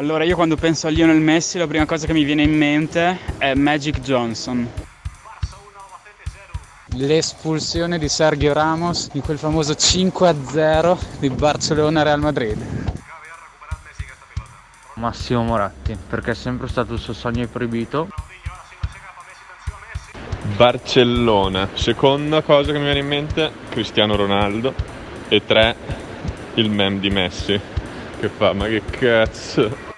Allora, io quando penso a Lionel Messi, la prima cosa che mi viene in mente è Magic Johnson. L'espulsione di Sergio Ramos in quel famoso 5-0 di Barcellona-Real Madrid. Massimo Moratti, perché è sempre stato il suo sogno proibito. Barcellona, seconda cosa che mi viene in mente, Cristiano Ronaldo. E tre, il meme di Messi, che fa, ma che cazzo.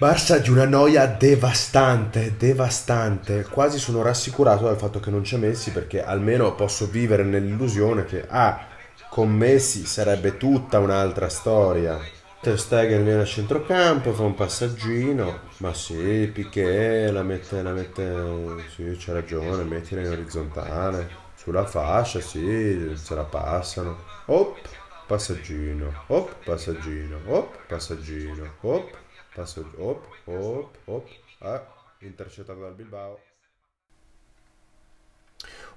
Barça di una noia devastante, devastante. Quasi sono rassicurato dal fatto che non c'è Messi perché almeno posso vivere nell'illusione che, ah, con Messi sarebbe tutta un'altra storia. Ter Stegen viene a centrocampo, fa un passaggino, ma sì, Piquet la mette, la mette, sì, c'è ragione, mettila in orizzontale, sulla fascia, sì, se la passano. Op, passaggino, op, passaggino, op, passaggino, op, passaggino, op, op, op, ah, intercettato dal Bilbao.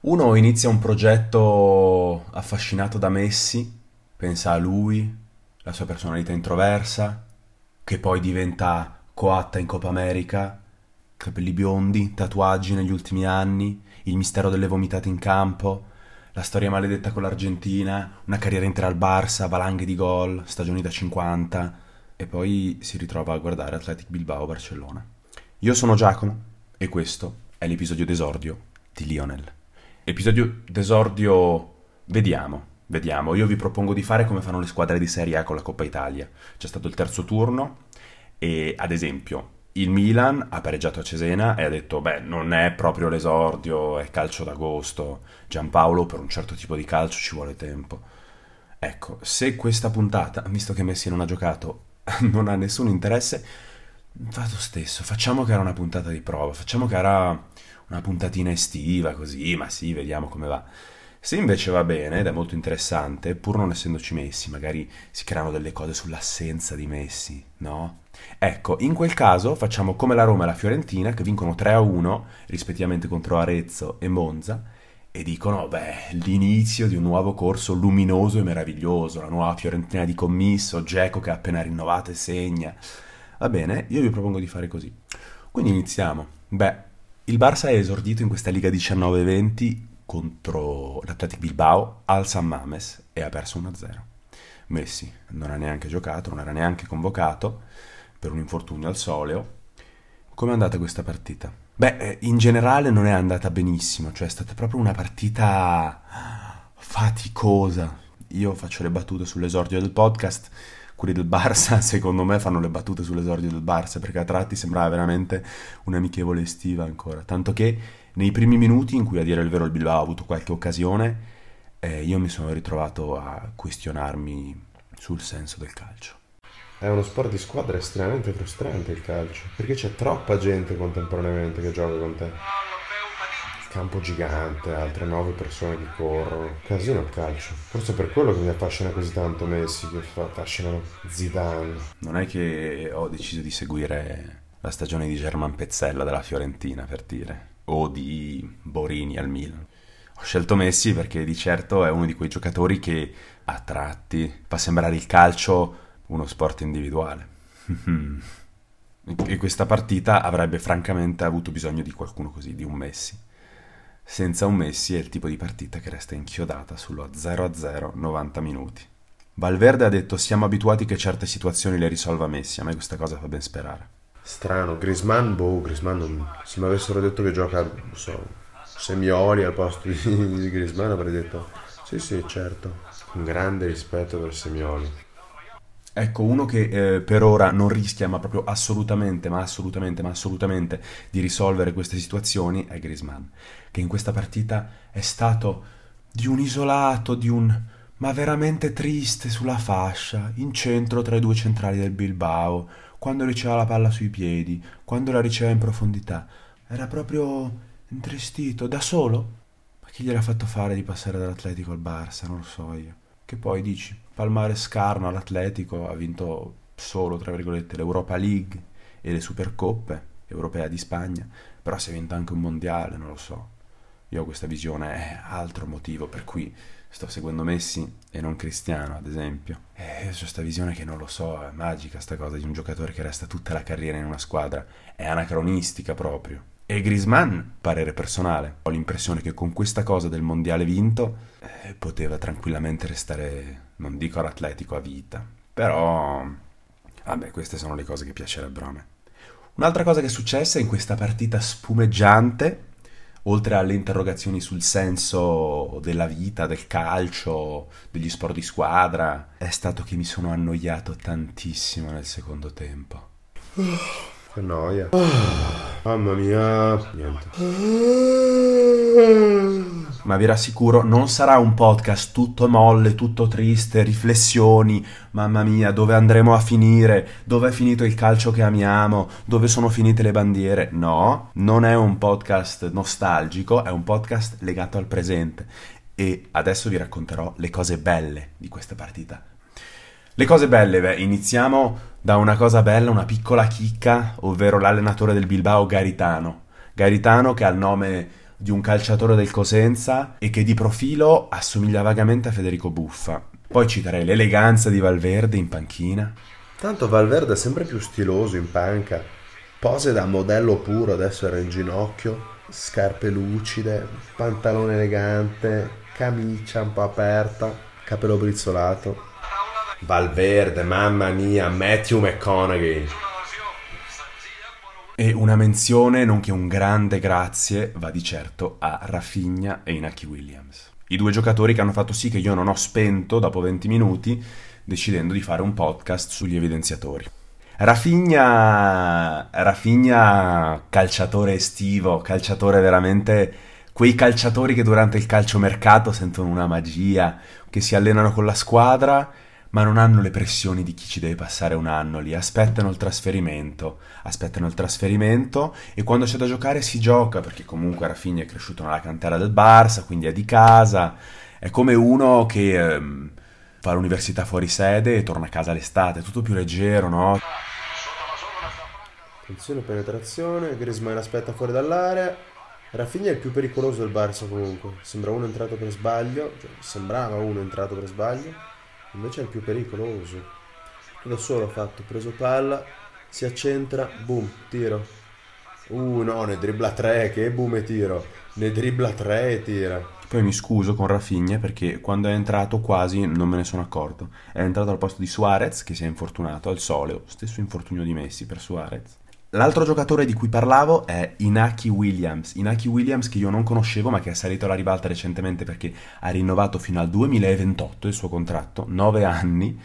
Uno inizia un progetto affascinato da Messi, pensa a lui, la sua personalità introversa, che poi diventa coatta in Coppa America, capelli biondi, tatuaggi negli ultimi anni, il mistero delle vomitate in campo, la storia maledetta con l'Argentina, una carriera intera al Barça, valanghe di gol, stagioni da 50 e poi si ritrova a guardare Athletic Bilbao Barcellona. Io sono Giacomo e questo è l'episodio d'esordio di Lionel. Episodio d'esordio, vediamo, vediamo. Io vi propongo di fare come fanno le squadre di Serie A con la Coppa Italia. C'è stato il terzo turno e, ad esempio, il Milan ha pareggiato a Cesena e ha detto, beh, non è proprio l'esordio, è calcio d'agosto. Giampaolo, per un certo tipo di calcio ci vuole tempo. Ecco, se questa puntata, visto che Messi non ha giocato, non ha nessun interesse, vado stesso. Facciamo che era una puntata di prova, facciamo che era una puntatina estiva così, ma sì, vediamo come va. Se invece va bene ed è molto interessante, pur non essendoci messi, magari si creano delle cose sull'assenza di messi, no? Ecco, in quel caso facciamo come la Roma e la Fiorentina che vincono 3-1 rispettivamente contro Arezzo e Monza e dicono, beh, l'inizio di un nuovo corso luminoso e meraviglioso, la nuova Fiorentina di commisso, Geco che ha appena rinnovato e segna. Va bene, io vi propongo di fare così. Quindi iniziamo. Beh, il Barça è esordito in questa Liga 19-20 contro l'Athletic Bilbao al San Mames e ha perso 1-0. Messi non ha neanche giocato, non era neanche convocato per un infortunio al soleo. Come è andata questa partita? Beh, eh, in generale non è andata benissimo, cioè è stata proprio una partita faticosa. Io faccio le battute sull'esordio del podcast quelli del Barça, secondo me, fanno le battute sull'esordio del Barça, perché a tratti sembrava veramente un'amichevole estiva ancora. Tanto che nei primi minuti in cui, a dire il vero, il Bilbao ha avuto qualche occasione, eh, io mi sono ritrovato a questionarmi sul senso del calcio. È uno sport di squadra estremamente frustrante il calcio, perché c'è troppa gente contemporaneamente che gioca con te campo gigante, altre nove persone che corrono. Casino il calcio. Forse per quello che mi affascina così tanto Messi, che affascinano Zidane. Non è che ho deciso di seguire la stagione di German Pezzella della Fiorentina, per dire, o di Borini al Milan. Ho scelto Messi perché di certo è uno di quei giocatori che a tratti fa sembrare il calcio uno sport individuale. e questa partita avrebbe francamente avuto bisogno di qualcuno così, di un Messi. Senza un Messi è il tipo di partita che resta inchiodata sullo 0-0 90 minuti. Valverde ha detto siamo abituati che certe situazioni le risolva Messi, a me questa cosa fa ben sperare. Strano, Grisman, boh, Grisman non... se mi avessero detto che gioca, non so, Semioli al posto di, di Grisman avrei detto sì sì certo, con grande rispetto per Semioli. Ecco, uno che eh, per ora non rischia, ma proprio assolutamente, ma assolutamente, ma assolutamente di risolvere queste situazioni è Grisman, che in questa partita è stato di un isolato, di un ma veramente triste sulla fascia, in centro tra i due centrali del Bilbao, quando riceveva la palla sui piedi, quando la riceveva in profondità. Era proprio intristito, da solo? Ma chi gliel'ha fatto fare di passare dall'Atletico al Barça? Non lo so io. Che poi dici? Palmare scarno all'Atletico, ha vinto solo, tra virgolette, l'Europa League e le Supercoppe, Europea di Spagna, però si è vinto anche un mondiale, non lo so. Io ho questa visione, è altro motivo per cui sto seguendo Messi e non Cristiano, ad esempio. E c'è questa visione che non lo so, è magica sta cosa di un giocatore che resta tutta la carriera in una squadra, è anacronistica proprio. E Griezmann, parere personale, ho l'impressione che con questa cosa del mondiale vinto eh, poteva tranquillamente restare, non dico all'Atletico a vita, però vabbè, queste sono le cose che piacerebbero a me. Un'altra cosa che è successa in questa partita spumeggiante oltre alle interrogazioni sul senso della vita, del calcio, degli sport di squadra, è stato che mi sono annoiato tantissimo nel secondo tempo. Che noia. Mamma mia. Niente. Ma vi rassicuro, non sarà un podcast tutto molle, tutto triste, riflessioni, mamma mia, dove andremo a finire, dove è finito il calcio che amiamo, dove sono finite le bandiere. No, non è un podcast nostalgico, è un podcast legato al presente. E adesso vi racconterò le cose belle di questa partita. Le cose belle, beh, iniziamo da una cosa bella, una piccola chicca, ovvero l'allenatore del Bilbao Garitano. Garitano che ha il nome di un calciatore del Cosenza e che di profilo assomiglia vagamente a Federico Buffa. Poi citerei l'eleganza di Valverde in panchina. Tanto Valverde è sempre più stiloso in panca. Pose da modello puro, adesso era in ginocchio, scarpe lucide, pantalone elegante, camicia un po' aperta, capello brizzolato. Valverde, mamma mia, Matthew McConaughey. E una menzione, nonché un grande grazie, va di certo a Rafinha e Inaki Williams. I due giocatori che hanno fatto sì che io non ho spento dopo 20 minuti, decidendo di fare un podcast sugli evidenziatori. Rafinha, Rafinha calciatore estivo, calciatore veramente quei calciatori che durante il calciomercato sentono una magia, che si allenano con la squadra ma non hanno le pressioni di chi ci deve passare un anno lì, aspettano il trasferimento, aspettano il trasferimento e quando c'è da giocare si gioca, perché comunque Rafinha è cresciuto nella cantera del Barça, quindi è di casa, è come uno che ehm, fa l'università fuori sede e torna a casa l'estate, è tutto più leggero, no? Attenzione, penetrazione, Griezmann aspetta fuori dall'area. Rafinha è il più pericoloso del Barça comunque, sembra uno entrato per sbaglio, cioè sembrava uno entrato per sbaglio invece è il più pericoloso. Da solo ha fatto, preso palla, si accentra, boom, tiro. Uh no, ne dribbla tre, che boom e tiro. Ne dribbla tre e tira. Poi mi scuso con Rafinha perché quando è entrato quasi non me ne sono accorto. È entrato al posto di Suarez che si è infortunato al soleo, stesso infortunio di Messi per Suarez. L'altro giocatore di cui parlavo è Inaki Williams. Inaki Williams che io non conoscevo ma che è salito alla ribalta recentemente perché ha rinnovato fino al 2028 il suo contratto, 9 anni.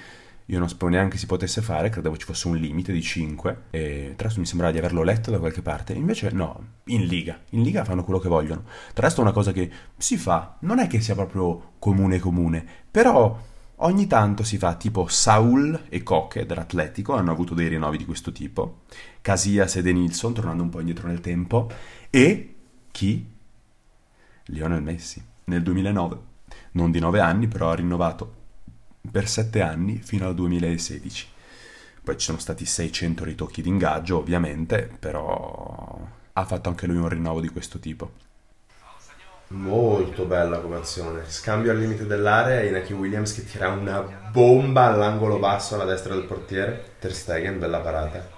Io non sapevo neanche si potesse fare, credevo ci fosse un limite di 5 e tra l'altro mi sembrava di averlo letto da qualche parte, invece no, in Liga, in Liga fanno quello che vogliono. Tra l'altro è una cosa che si fa, non è che sia proprio comune comune, però ogni tanto si fa tipo Saul e Koke dell'Atletico hanno avuto dei rinnovi di questo tipo Casillas e Denilson, tornando un po' indietro nel tempo, e chi? Lionel Messi, nel 2009. Non di 9 anni, però ha rinnovato per 7 anni fino al 2016. Poi ci sono stati 600 ritocchi di ingaggio, ovviamente, però ha fatto anche lui un rinnovo di questo tipo. Molto bella come azione. Scambio al limite dell'area Inaki Williams che tira una bomba all'angolo basso alla destra del portiere. Ter Stegen, bella parata.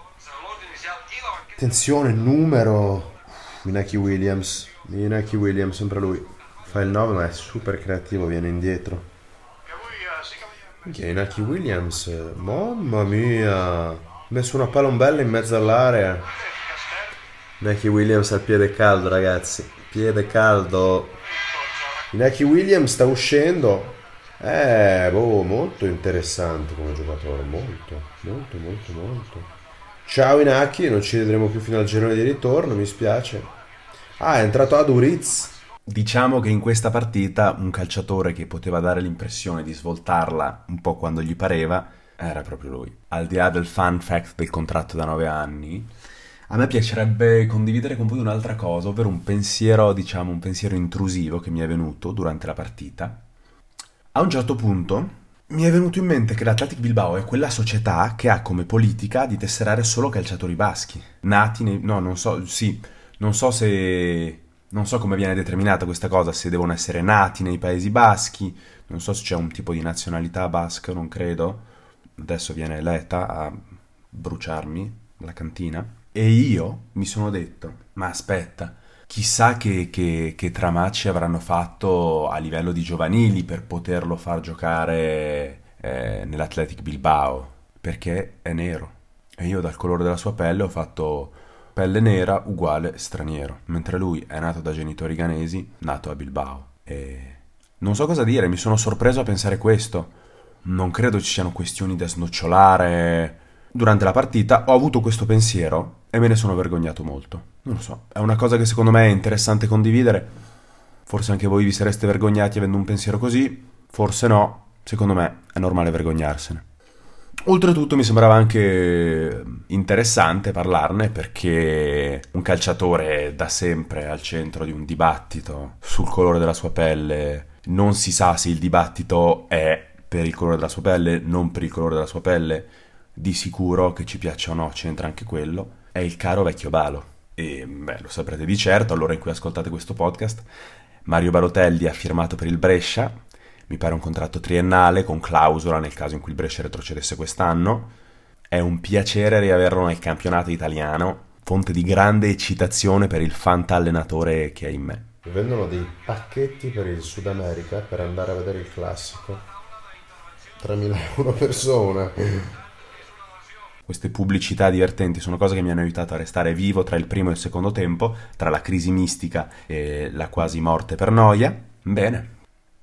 Attenzione, numero. Inaki Williams. Inaki Williams, sempre lui. Fa il 9 ma è super creativo, viene indietro. Che Inaki Williams, mamma mia. Messo una palombella in mezzo all'area. Inaki Williams al piede caldo, ragazzi. Piede caldo. Inaki Williams sta uscendo. Eh, boh, molto interessante come giocatore. Molto, molto, molto, molto. Ciao Inaki, non ci vedremo più fino al girone di ritorno, mi spiace. Ah, è entrato Aduriz. Diciamo che in questa partita un calciatore che poteva dare l'impressione di svoltarla un po' quando gli pareva era proprio lui. Al di là del fun fact del contratto da 9 anni, a me piacerebbe condividere con voi un'altra cosa, ovvero un pensiero, diciamo, un pensiero intrusivo che mi è venuto durante la partita. A un certo punto mi è venuto in mente che l'Athletic Bilbao è quella società che ha come politica di tesserare solo calciatori baschi, nati nei... no, non so, sì, non so se... non so come viene determinata questa cosa, se devono essere nati nei Paesi Baschi, non so se c'è un tipo di nazionalità basca, non credo, adesso viene eletta a bruciarmi la cantina, e io mi sono detto, ma aspetta, chissà che, che, che tramacci avranno fatto a livello di giovanili per poterlo far giocare eh, nell'Athletic Bilbao, perché è nero. E io dal colore della sua pelle ho fatto pelle nera uguale straniero, mentre lui è nato da genitori ghanesi, nato a Bilbao. E non so cosa dire, mi sono sorpreso a pensare questo. Non credo ci siano questioni da snocciolare. Durante la partita ho avuto questo pensiero e me ne sono vergognato molto. Non lo so, è una cosa che secondo me è interessante condividere. Forse anche voi vi sareste vergognati avendo un pensiero così, forse no. Secondo me è normale vergognarsene. Oltretutto mi sembrava anche interessante parlarne perché un calciatore da sempre al centro di un dibattito sul colore della sua pelle, non si sa se il dibattito è per il colore della sua pelle, non per il colore della sua pelle, di sicuro che ci piaccia o no c'entra anche quello, è il caro vecchio Balo. E beh, lo saprete di certo, allora in cui ascoltate questo podcast, Mario Balotelli ha firmato per il Brescia, mi pare un contratto triennale con clausola nel caso in cui il Brescia retrocedesse quest'anno. È un piacere riaverlo nel campionato italiano, fonte di grande eccitazione per il fantallenatore che è in me. Vendono dei pacchetti per il Sud America per andare a vedere il classico. 3.000 euro persona. Queste pubblicità divertenti sono cose che mi hanno aiutato a restare vivo tra il primo e il secondo tempo, tra la crisi mistica e la quasi morte per noia. Bene,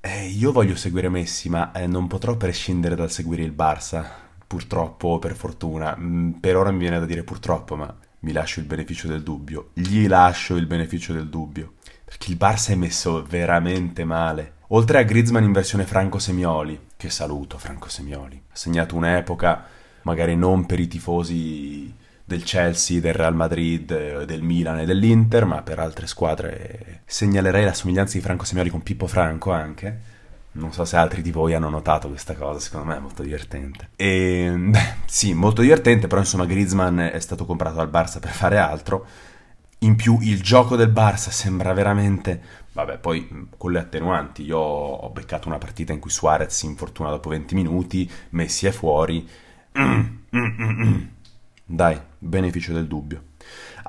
eh, io voglio seguire Messi, ma eh, non potrò prescindere dal seguire il Barça, purtroppo o per fortuna. Mm, per ora mi viene da dire purtroppo, ma mi lascio il beneficio del dubbio. Gli lascio il beneficio del dubbio. Perché il Barça è messo veramente male. Oltre a Griezmann in versione Franco Semioli, che saluto Franco Semioli, ha segnato un'epoca, magari non per i tifosi del Chelsea, del Real Madrid, del Milan e dell'Inter, ma per altre squadre segnalerei la somiglianza di Franco Semioli con Pippo Franco anche. Non so se altri di voi hanno notato questa cosa, secondo me è molto divertente. E beh, sì, molto divertente, però insomma Griezmann è stato comprato al Barça per fare altro. In più il gioco del Barça sembra veramente... Vabbè, poi con le attenuanti, io ho beccato una partita in cui Suarez si infortuna dopo 20 minuti, Messi è fuori. Dai, beneficio del dubbio.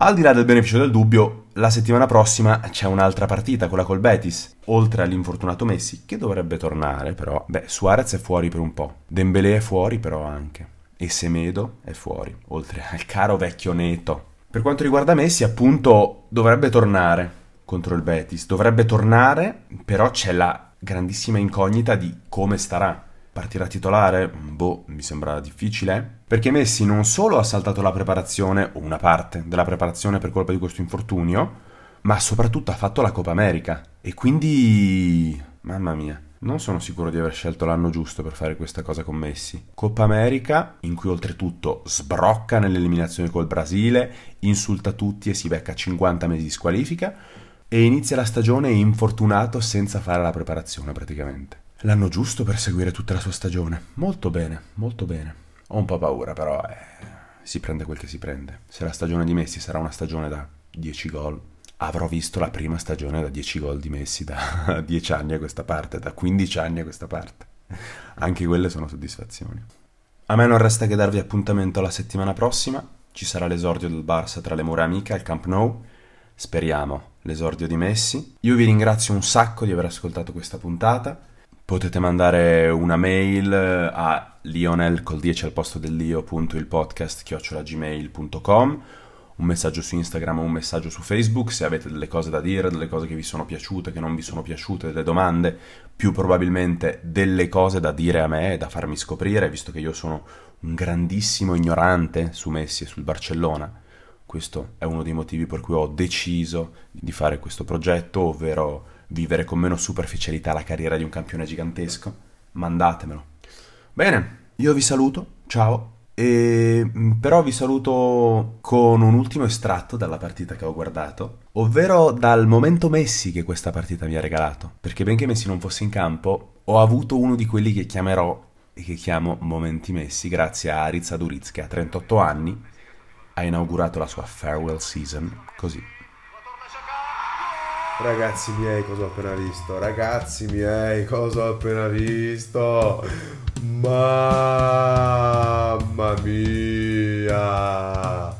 Al di là del beneficio del dubbio, la settimana prossima c'è un'altra partita, quella col Betis, oltre all'infortunato Messi, che dovrebbe tornare però. Beh, Suarez è fuori per un po', Dembélé è fuori però anche, e Semedo è fuori, oltre al caro vecchio Neto. Per quanto riguarda Messi, appunto, dovrebbe tornare contro il Betis, dovrebbe tornare, però c'è la grandissima incognita di come starà Partirà titolare? Boh, mi sembra difficile. Perché Messi non solo ha saltato la preparazione, o una parte della preparazione per colpa di questo infortunio, ma soprattutto ha fatto la Coppa America. E quindi... Mamma mia. Non sono sicuro di aver scelto l'anno giusto per fare questa cosa con Messi. Coppa America, in cui oltretutto sbrocca nell'eliminazione col Brasile, insulta tutti e si becca 50 mesi di squalifica, e inizia la stagione infortunato senza fare la preparazione praticamente. L'anno giusto per seguire tutta la sua stagione. Molto bene, molto bene. Ho un po' paura, però eh, si prende quel che si prende. Se la stagione di Messi sarà una stagione da 10 gol, avrò visto la prima stagione da 10 gol di Messi da 10 anni a questa parte, da 15 anni a questa parte. Anche quelle sono soddisfazioni. A me non resta che darvi appuntamento la settimana prossima. Ci sarà l'esordio del Barça tra le mura amiche al Camp Nou. Speriamo l'esordio di Messi. Io vi ringrazio un sacco di aver ascoltato questa puntata potete mandare una mail a lionel col 10 al posto del lio.ilpodcast chiocciolagmail.com un messaggio su Instagram o un messaggio su Facebook se avete delle cose da dire, delle cose che vi sono piaciute, che non vi sono piaciute, delle domande, più probabilmente delle cose da dire a me e da farmi scoprire, visto che io sono un grandissimo ignorante su Messi e sul Barcellona. Questo è uno dei motivi per cui ho deciso di fare questo progetto, ovvero vivere con meno superficialità la carriera di un campione gigantesco? Mandatemelo. Bene, io vi saluto, ciao. E, mm, però vi saluto con un ultimo estratto dalla partita che ho guardato, ovvero dal momento Messi che questa partita mi ha regalato. Perché benché Messi non fosse in campo, ho avuto uno di quelli che chiamerò e che chiamo momenti Messi grazie a Aritz Aduriz che a 38 anni ha inaugurato la sua farewell season così. Ragazzi miei, cosa ho appena visto? Ragazzi miei, cosa ho appena visto? Mamma mia!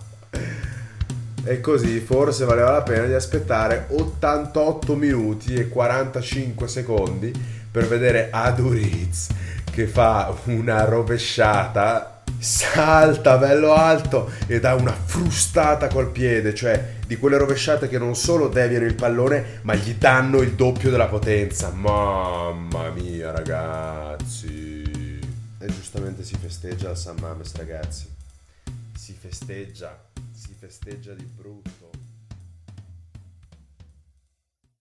E così forse valeva la pena di aspettare 88 minuti e 45 secondi per vedere Aduriz che fa una rovesciata salta bello alto e dà una frustata col piede, cioè di quelle rovesciate che non solo deviano il pallone, ma gli danno il doppio della potenza. Mamma mia, ragazzi. E giustamente si festeggia al San Mames, ragazzi. Si festeggia, si festeggia di brutto.